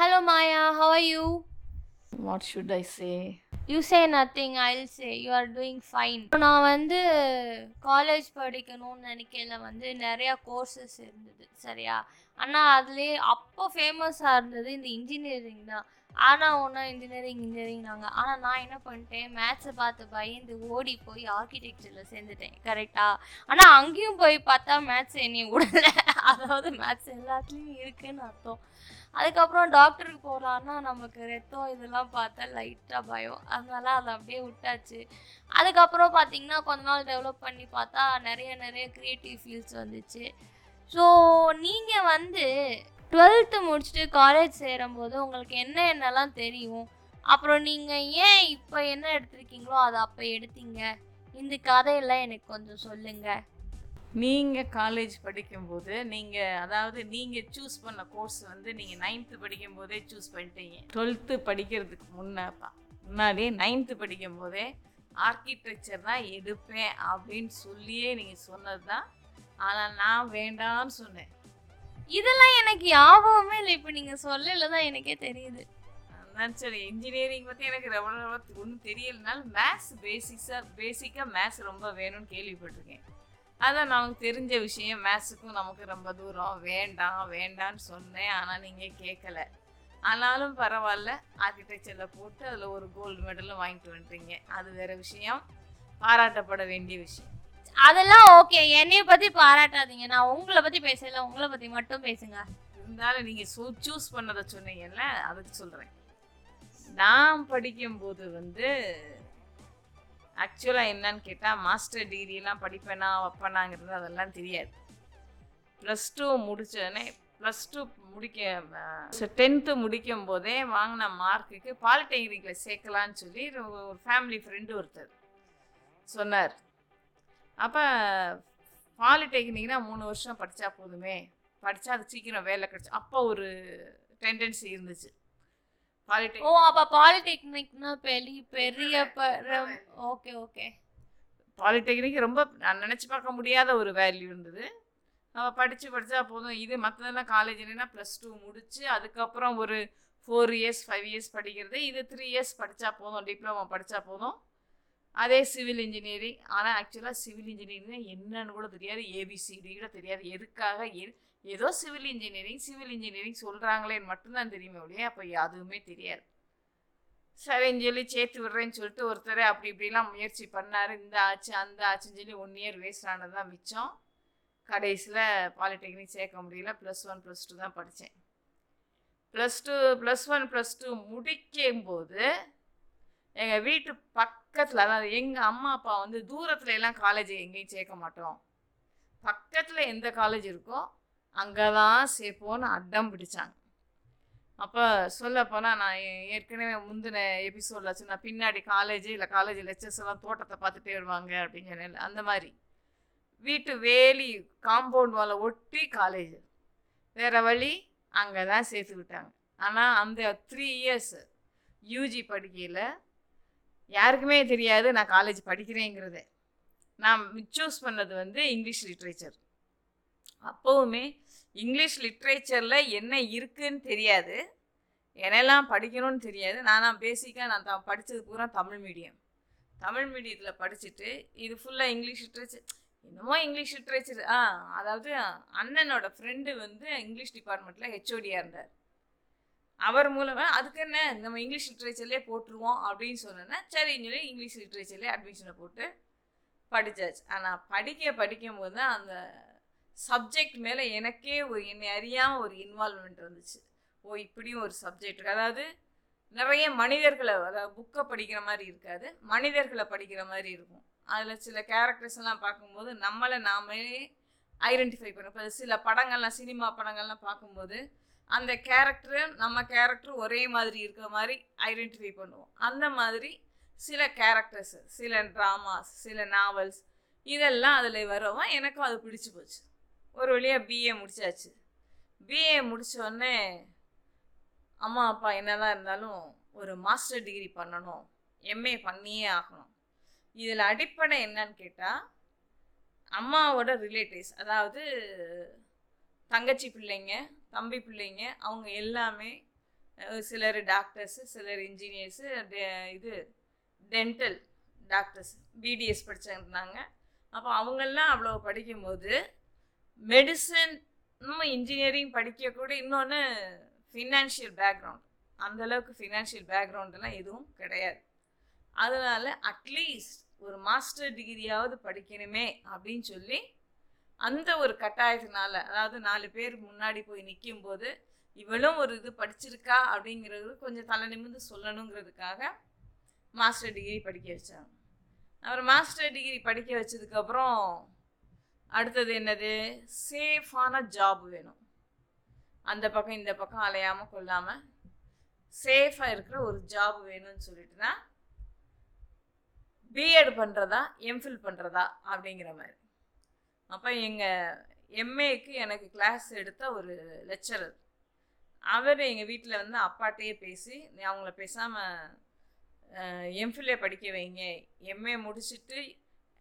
Hello Maya, how are you? What should I say? You say nothing, I'll say you are doing fine. நான் வந்து college படிக்கணும்னு நினைக்கல வந்து நிறையா courses இருந்தது சரியா ஆனால் அதுலேயே அப்போ ஃபேமஸாக இருந்தது இந்த இன்ஜினியரிங் தான். ஆனால் ஒன்றா இன்ஜினியரிங் இன்ஜினியரிங் நாங்கள் ஆனால் நான் என்ன பண்ணிட்டேன் மேத்ஸை பார்த்து பயந்து ஓடி போய் ஆர்கிடெக்சரில் சேர்ந்துட்டேன் கரெக்டாக ஆனால் அங்கேயும் போய் பார்த்தா மேத்ஸ் என்னை விடல. அதாவது மேத்ஸ் எல்லாத்துலேயும் இருக்குன்னு அர்த்தம். அதுக்கப்புறம் டாக்டருக்கு போகலான்னா நமக்கு ரத்தம் இதெல்லாம் பார்த்தா லைட்டாக பயம். அதனால அதை அப்படியே விட்டாச்சு. அதுக்கப்புறம் பார்த்தீங்கன்னா கொஞ்ச நாள் டெவலப் பண்ணி பார்த்தா நிறைய நிறைய க்ரியேட்டிவ் ஃபீல்ட்ஸ் வந்துச்சு. ஸோ நீங்கள் வந்து டுவெல்த்து முடிச்சுட்டு காலேஜ் சேரும்போது உங்களுக்கு என்ன என்னெல்லாம் தெரியும்? அப்புறம் நீங்கள் ஏன் இப்போ என்ன எடுத்திருக்கீங்களோ அதை அப்போ எடுத்தீங்க? இந்த கதையெல்லாம் எனக்கு கொஞ்சம் சொல்லுங்கள் நீங்கள் காலேஜ் படிக்கும்போது நீங்கள் அதாவது நீங்கள் சூஸ் பண்ண கோர்ஸ் வந்து நீங்கள் நைன்த்து படிக்கும்போதே சூஸ் பண்ணிட்டீங்க. டுவெல்த்து படிக்கிறதுக்கு முன்னப்பா முன்னாடி நைன்த்து படிக்கும்போதே ஆர்கிடெக்சர் தான் எடுப்பேன் அப்படின்னு சொல்லியே நீங்கள் சொன்னது தான் ஆனால் நான் வேண்டாம்னு சொன்னேன். இதெல்லாம் எனக்கு யாபகமே இல்லை. இப்போ நீங்கள் சொல்லல தான் எனக்கே தெரியுது. அதான் சரி இன்ஜினியரிங் பற்றி எனக்கு ரொம்ப ஒன்றும் தெரியலனாலும் மேத்ஸ் பேசிக்ஸாக பேசிக்காக மேத்ஸ் ரொம்ப வேணும்னு கேள்விப்பட்டிருக்கேன். அதான் நமக்கு தெரிஞ்ச விஷயம் மேத்ஸுக்கும் நமக்கு ரொம்ப தூரம். வேண்டாம் வேண்டான்னு சொன்னேன். ஆனால் நீங்கள் கேட்கல. ஆனாலும் பரவாயில்ல. ஆர்கிடெக்சரில் போட்டு அதில் ஒரு கோல்டு மெடலும் வாங்கிட்டு வந்துட்டீங்க. அது வேற விஷயம். பாராட்டப்பட வேண்டிய விஷயம். அதெல்லாம் ஓகே என்னைய பத்தி பாராட்டாதீங்க. நான் உங்களை பத்தி பேசல உங்களை பத்தி மட்டும் பேசுங்க. இருந்தாலும் நீங்கள் சூ சூஸ் பண்ணதை சொன்னீங்கல்ல அதுக்கு சொல்கிறேன் நான் படிக்கும்போது வந்து ஆக்சுவலாக என்னன்னு கேட்டால் மாஸ்டர் டிகிரிலாம் படிப்பேனா வைப்பேனாங்கிறது அதெல்லாம் தெரியாது. ப்ளஸ் டூ முடித்தோடனே ப்ளஸ் டூ முடிக்க டென்த்து முடிக்கும் போதே வாங்கின மார்க்குக்கு பாலிடெக்னிக்கில் சேர்க்கலான்னு சொல்லி ஒரு ஃபேமிலி ஃப்ரெண்டு ஒருத்தர் சொன்னார். அப்போ பாலிடெக்னிக்னா மூணு வருஷம் படித்தா போதுமே. படித்தா அது சீக்கிரம் வேலை கிடச்சி அப்போ ஒரு டெண்டன்சி இருந்துச்சு. ஓ பாலிடெக்னிக் அப்ப பாலிடெக்னிக்னா பெரிய பெரிய ஓகே ஓகே. பாலிடெக்னிக் ரொம்ப நான் நினச்சி பார்க்க முடியாத ஒரு வேல்யூ இருந்தது. நம்ம படித்து படித்தா போதும். இது மற்றதெல்லாம் காலேஜ்லனா ப்ளஸ் டூ முடித்து அதுக்கப்புறம் ஒரு ஃபோர் இயர்ஸ் ஃபைவ் இயர்ஸ் படிக்கிறது. இது த்ரீ இயர்ஸ் படித்தா போதும். டிப்ளமோ படித்தா போதும். அதே சிவில் இன்ஜினியரிங். ஆனால் ஆக்சுவலாக சிவில் இன்ஜினியரிங் என்னன்னு கூட தெரியாது. ஏபிசிடி கூட தெரியாது. எதுக்காக எ- ஏதோ சிவில் இன்ஜினியரிங் சிவில் இன்ஜினியரிங் சொல்கிறாங்களேன்னு மட்டும்தான் தெரியுமே ஒழிய அப்போ அதுவுமே தெரியாது. சரின்னு சொல்லி சேர்த்து விடுறேன்னு சொல்லிட்டு ஒருத்தர் அப்படி இப்படிலாம் முயற்சி பண்ணார். இந்த ஆச்சு அந்த ஆச்சுன்னு சொல்லி ஒன் இயர் வேஸ்ட் ஆனது தான் மிச்சம். கடைசியில் பாலிடெக்னிக் சேர்க்க முடியல. ப்ளஸ் ஒன் ப்ளஸ் டூ தான் படித்தேன் plus two plus one plus two முடிக்கும்போது எங்கள் வீட்டு பக்கத்தில் அதாவது எங்கள் அம்மா அப்பா வந்து தூரத்துல எல்லாம் காலேஜ் எங்கேயும் சேர்க்க மாட்டோம். பக்கத்தில் எந்த காலேஜ் இருக்கோ அங்கே தான் சேர்ப்போன்னு அடம் பிடிச்சாங்க. அப்போ சொல்லப்போனால் நான் ஏற்கனவே முந்தின எபிசோடில் சொன்ன பின்னாடி காலேஜ் இல்லை காலேஜ் லெக்சர்ஸ் எல்லாம் தோட்டத்தை பார்த்துட்டே வருவாங்க அப்படின்னு சொன்னேன் அந்த மாதிரி. வீட்டு வேலி காம்பவுண்ட் வாலை ஒட்டி காலேஜ் வேறு வழி அங்கே தான் சேர்த்து விட்டாங்க. ஆனால் அந்த த்ரீ இயர்ஸ் யூஜி படிக்கையில் யாருக்குமே தெரியாது நான் காலேஜ் படிக்கிறேங்கிறது. நான் சூஸ் பண்ணது வந்து இங்கிலீஷ் லிட்ரேச்சர் அப்போவுமே இங்கிலீஷ் லிட்ரேச்சரில் என்ன இருக்குன்னு தெரியாது. என்னெல்லாம் படிக்கணும்னு தெரியாது. நான் பேசிக்காக நான் த படித்தது பூரா தமிழ் மீடியம் தமிழ் மீடியத்தில் படிச்சுட்டு இது ஃபுல்லாக இங்கிலீஷ் லிட்ரேச்சர் என்னமோ இங்கிலீஷ் லிட்ரேச்சர் ஆ அதாவது அண்ணனோட ஃப்ரெண்டு வந்து இங்கிலீஷ் டிபார்ட்மெண்ட்டில் ஹெச்ஓடியாக இருந்தார். அவர் மூலமாக அதுக்கு என்ன நம்ம இங்கிலீஷ் லிட்ரேச்சர்லேயே போட்டுருவோம் அப்படின்னு சொன்னேன்னா சரின்னு சொல்லி இங்கிலீஷ் லிட்ரேச்சர்லேயே அட்மிஷனை போட்டு படித்தாச்சு ஆனால் படிக்க படிக்கும் போது தான் அந்த சப்ஜெக்ட் மேலே எனக்கே ஒரு என்னை அறியாமல் ஒரு இன்வால்மெண்ட் வந்துச்சு. ஓ இப்படியும் ஒரு சப்ஜெக்ட் இருக்குது அதாவது நிறைய மனிதர்களை அதாவது புக்கை படிக்கிற மாதிரி இருக்காது. மனிதர்களை படிக்கிற மாதிரி இருக்கும். அதில் சில கேரக்டர்ஸ் எல்லாம் பார்க்கும்போது நம்மளை நாமே ஐடென்டிஃபை பண்ண இப்போ சில படங்கள்லாம் சினிமா படங்கள்லாம் பார்க்கும்போது அந்த கேரக்டரு நம்ம கேரக்டர் ஒரே மாதிரி இருக்கிற மாதிரி ஐடென்டிஃபை பண்ணுவோம். அந்த மாதிரி சில கேரக்டர்ஸ் சில ட்ராமாஸ் சில நாவல்ஸ் இதெல்லாம் அதில் வரவும் எனக்கும் அது பிடிச்சி போச்சு. ஒரு வழியாக பிஏ முடிச்சாச்சு. பிஏ முடித்தோடனே அம்மா அப்பா என்னதான் இருந்தாலும் ஒரு மாஸ்டர் டிகிரி பண்ணணும். எம்ஏ பண்ணியே ஆகணும். இதில் அடிப்படை என்னன்னு கேட்டால் அம்மாவோட ரிலேட்டிவ்ஸ் அதாவது தங்கச்சி பிள்ளைங்க தம்பி பிள்ளைங்க அவங்க எல்லாமே சிலர் டாக்டர்ஸு சிலர் இன்ஜினியர்ஸு இது டென்டல் டாக்டர்ஸ் பிடிஎஸ் படிச்சிருந்தாங்க. அப்போ அவங்கெல்லாம் அவ்வளோ படிக்கும்போது மெடிசன் இன்ஜினியரிங் படிக்க கூட இன்னொன்று ஃபினான்ஷியல் பேக்ரவுண்ட் அந்தளவுக்கு ஃபினான்ஷியல் பேக்ரவுண்டெல்லாம் எதுவும் கிடையாது. அதனால் அட்லீஸ்ட் ஒரு மாஸ்டர் டிகிரியாவது படிக்கணுமே அப்படின்னு சொல்லி அந்த ஒரு கட்டாயத்தினால அதாவது நாலு பேர் முன்னாடி போய் நிற்கும்போது இவளும் ஒரு இது படிச்சிருக்கா? அப்படிங்கிறது கொஞ்சம் தலை நிமிர்ந்து சொல்லணுங்கிறதுக்காக மாஸ்டர் டிகிரி படிக்க வச்சாங்க. அப்புறம் மாஸ்டர் டிகிரி படிக்க வச்சதுக்கப்புறம் அடுத்தது என்னது? சேஃபான ஜாப் வேணும். அந்த பக்கம் இந்த பக்கம் அலையாமல் கொள்ளாமல் சேஃபாக இருக்கிற ஒரு ஜாப் வேணும்னு சொல்லிட்டு தான் பிஎட் பண்ணுறதா எம்ஃபில் பண்ணுறதா அப்படிங்கிற மாதிரி. அப்போ எங்கள் எம்ஏக்கு எனக்கு கிளாஸ் எடுத்த ஒரு லெக்சரர் அவர் எங்கள் வீட்டில் வந்து அப்பாட்டையே பேசி நீ அவங்கள பேசாமல் எம்ஃபில்லே படிக்க வைங்க. எம்ஏ முடிச்சுட்டு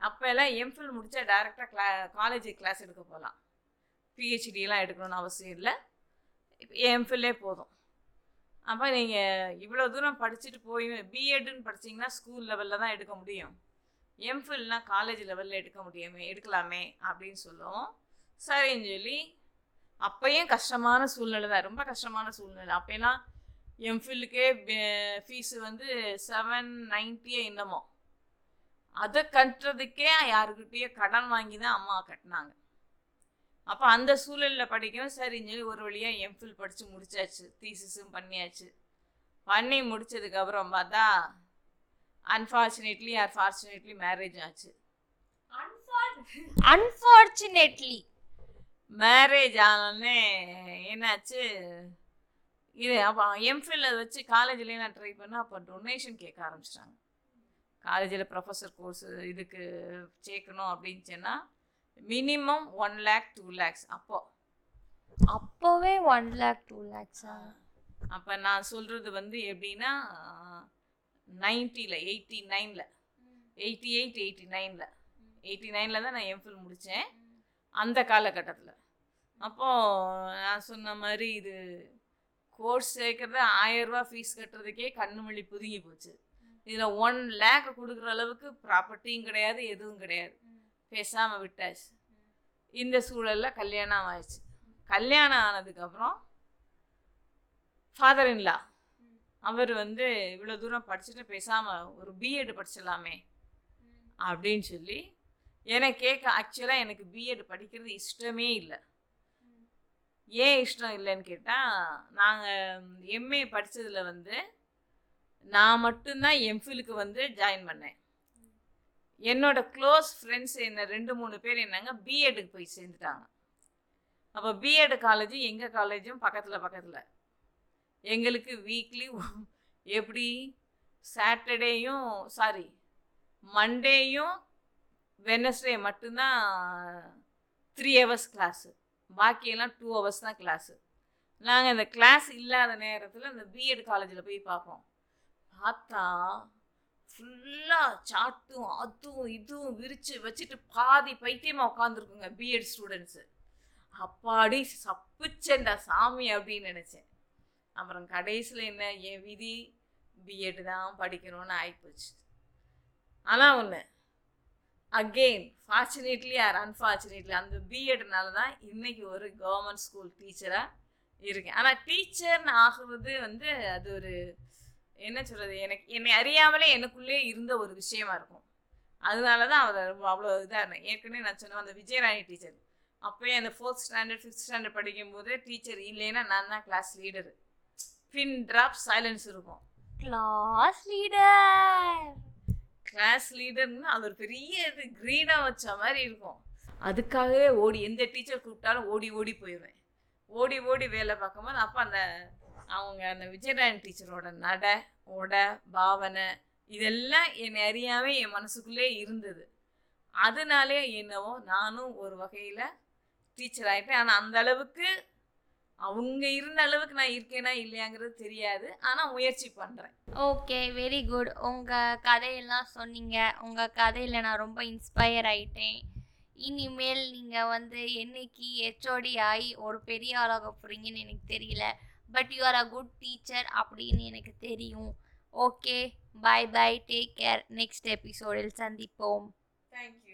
அப்போல்லாம் எம்ஃபில் முடித்தா டேரெக்டாக கிளா காலேஜ் கிளாஸ் எடுக்க போகலாம் பிஹெச்டிலாம் எடுக்கணும்னு அவசியம் இல்லை. எம்ஃபில்லே போதும். அப்போ நீங்கள் இவ்வளோ தூரம் படிச்சுட்டு போய் பிஎட்னு படிச்சீங்கன்னா ஸ்கூல் லெவலில் தான் எடுக்க முடியும். எம்ஃபில்னால் காலேஜ் லெவலில் எடுக்க முடியுமே எடுக்கலாமே அப்படின்னு சொல்லுவோம் சரின்னு சொல்லி அப்போயும் கஷ்டமான சூழ்நிலை தான். ரொம்ப கஷ்டமான சூழ்நிலை. அப்போலாம் எம்ஃபில்லுக்கே ஃபீஸு வந்து செவன் நைன்ட்டியே என்னமோ. அதை கட்டுறதுக்கே யாருக்கிட்டேயோ கடன் வாங்கி தான் அம்மா கட்டினாங்க. அப்போ அந்த சூழலில் படிக்கணும். சரின்னு சொல்லி ஒரு வழியாக எம்ஃபில் படித்து முடிச்சாச்சு. தீசிஸும் பண்ணியாச்சு. பண்ணி முடிச்சதுக்கப்புறம் பார்த்தா அன்ஃபார்ச்சுனேட்லி ஆர் ஃபார்ச்சுனேட்லி மேரேஜ் ஆச்சு. அன்ஃபார்ச்சுனேட்லி மேரேஜ் ஆனோடனே என்னாச்சு? இது அப்போ எம்ஃபில் அதை வச்சு காலேஜ்லேயே நான் ட்ரை பண்ணேன் அப்போ டொனேஷன் கேட்க ஆரம்பிச்சிட்டாங்க. காலேஜில் ப்ரொஃபஸர் கோர்ஸ் இதுக்கு சேர்க்கணும் அப்படின்னு சொன்னால் minimum one lakh two lakhs அப்போ. அப்போவே ஒன் லேக் டூ லேக்ஸா அப்போ நான் சொல்கிறது வந்து எப்படின்னா நைன்ட்டியில் எயிட்டி நைனில் எயிட்டி எயிட் எயிட்டி நைனில் எயிட்டி நைனில் தான் நான் எம்ஃபில் முடித்தேன் அந்த காலகட்டத்தில். அப்போது நான் சொன்ன மாதிரி இது கோர்ஸ் சேர்க்கறது ஆயிரரூபா ஃபீஸ் கட்டுறதுக்கே கண்ணு மொழி புதுங்கி போச்சு. இதில் ஒன் லேக் கொடுக்குற அளவுக்கு ப்ராப்பர்ட்டியும் கிடையாது எதுவும் கிடையாது. பேசாமல் விட்டாச்சு. இந்த சூழலில் கல்யாணம் ஆயிடுச்சு. கல்யாணம் ஆனதுக்கப்புறம் ஃபாதர் இன்லா அவர் வந்து இவ்வளோ தூரம் படிச்சுட்டு பேசாமல் ஒரு பிஎட் படிச்சிடலாமே அப்படின்னு சொல்லி என்னை கேட்க ஆக்சுவலாக எனக்கு பிஎட் படிக்கிறது இஷ்டமே இல்லை. ஏன் இஷ்டம் இல்லைன்னு கேட்டால் நாங்கள் எம்ஏ படித்ததில் வந்து நான் மட்டும்தான் எம்ஃபிலுக்கு வந்து ஜாயின் பண்ணேன். என்னோட க்ளோஸ் ஃப்ரெண்ட்ஸ் என்ன ரெண்டு மூணு பேர் என்னங்க பிஎட்டுக்கு போய் சேர்ந்துட்டாங்க. அப்போ பிஎட் காலேஜும் எங்கள் காலேஜும் பக்கத்தில் பக்கத்தில். எங்களுக்கு வீக்லி எப்படி? சாட்டர்டேயும் சாரி மண்டேயும் வெனஸ்டே மட்டும்தான் த்ரீ ஹவர்ஸ் கிளாஸு பாக்கியெல்லாம் டூ ஹவர்ஸ் தான் கிளாஸு நாங்கள் இந்த கிளாஸ் இல்லாத நேரத்தில் இந்த பிஎட் காலேஜில் போய் பார்ப்போம். பார்த்தா ஃபுல்லாக சாட்டும் அதுவும் இதுவும் விரித்து வச்சுட்டு பாதி பைத்தியமாக உட்காந்துருக்குங்க பிஎட் ஸ்டூடெண்ட்ஸு அப்பாடி சப்பிச்சேன்டா சாமி அப்படின்னு நினச்சேன். அப்புறம் கடைசியில் என்ன என் விதி பிஎட் தான் படிக்கணும்னு ஆகிப்போச்சு ஆனால் ஒன்று அகெயின் ஃபார்ச்சுனேட்லி ஆர் அன்ஃபார்ச்சுனேட்லி அந்த பிஎட்னால தான் இன்றைக்கி ஒரு கவர்மெண்ட் ஸ்கூல் டீச்சராக இருக்கேன். ஆனால் டீச்சர்னு ஆகுறது வந்து அது ஒரு என்ன சொல்கிறது எனக்கு என்னை அறியாமலே எனக்குள்ளே இருந்த ஒரு விஷயமா இருக்கும். அதனால தான் அவர் அவ்வளோ இதாக இருந்தேன். ஏற்கனவே நான் சொன்னேன் அந்த விஜயராணி டீச்சர் அப்போயே அந்த ஃபோர்த் ஸ்டாண்டர்ட் ஃபிஃப்த் ஸ்டாண்டர்ட் படிக்கும்போது டீச்சர் இல்லைன்னா நான் தான் class leader pin drop silence இருக்கும். கிளாஸ் லீடர் கிளாஸ் லீடர்னு அது ஒரு பெரிய இது க்ரீனாக வச்ச மாதிரி இருக்கும். அதுக்காகவே ஓடி எந்த டீச்சர் கூப்பிட்டாலும் ஓடி ஓடி போயிடுவேன். ஓடி ஓடி வேலை பார்க்கும்போது அப்போ அந்த அவங்க அந்த விஜயராயன் டீச்சரோட நடை உடை பாவனை இதெல்லாம் என்னை அறியாமல் என் மனசுக்குள்ளே இருந்தது. அதனாலே என்னவோ நானும் ஒரு வகையில் டீச்சர் ஆகிட்டேன் ஆனால் அந்த அளவுக்கு அவங்க இருந்த அளவுக்கு நான் இருக்கேனா இல்லையாங்கிறது தெரியாது. ஆனால் முயற்சி பண்ணுறேன் ஓகே வெரி குட் உங்கள் கதையெல்லாம் சொன்னீங்க. உங்கள் கதையில் நான் ரொம்ப இன்ஸ்பயர் ஆயிட்டேன். இனிமேல் நீங்கள் வந்து என்னைக்கு ஹெச்ஓடி ஆகி ஒரு பெரிய ஆளாக போகிறீங்கன்னு எனக்கு தெரியல. But you are a good teacher அப்படின்னு எனக்கு தெரியும். Okay bye bye take care next எபிசோடில் சந்திப்போம். Thank you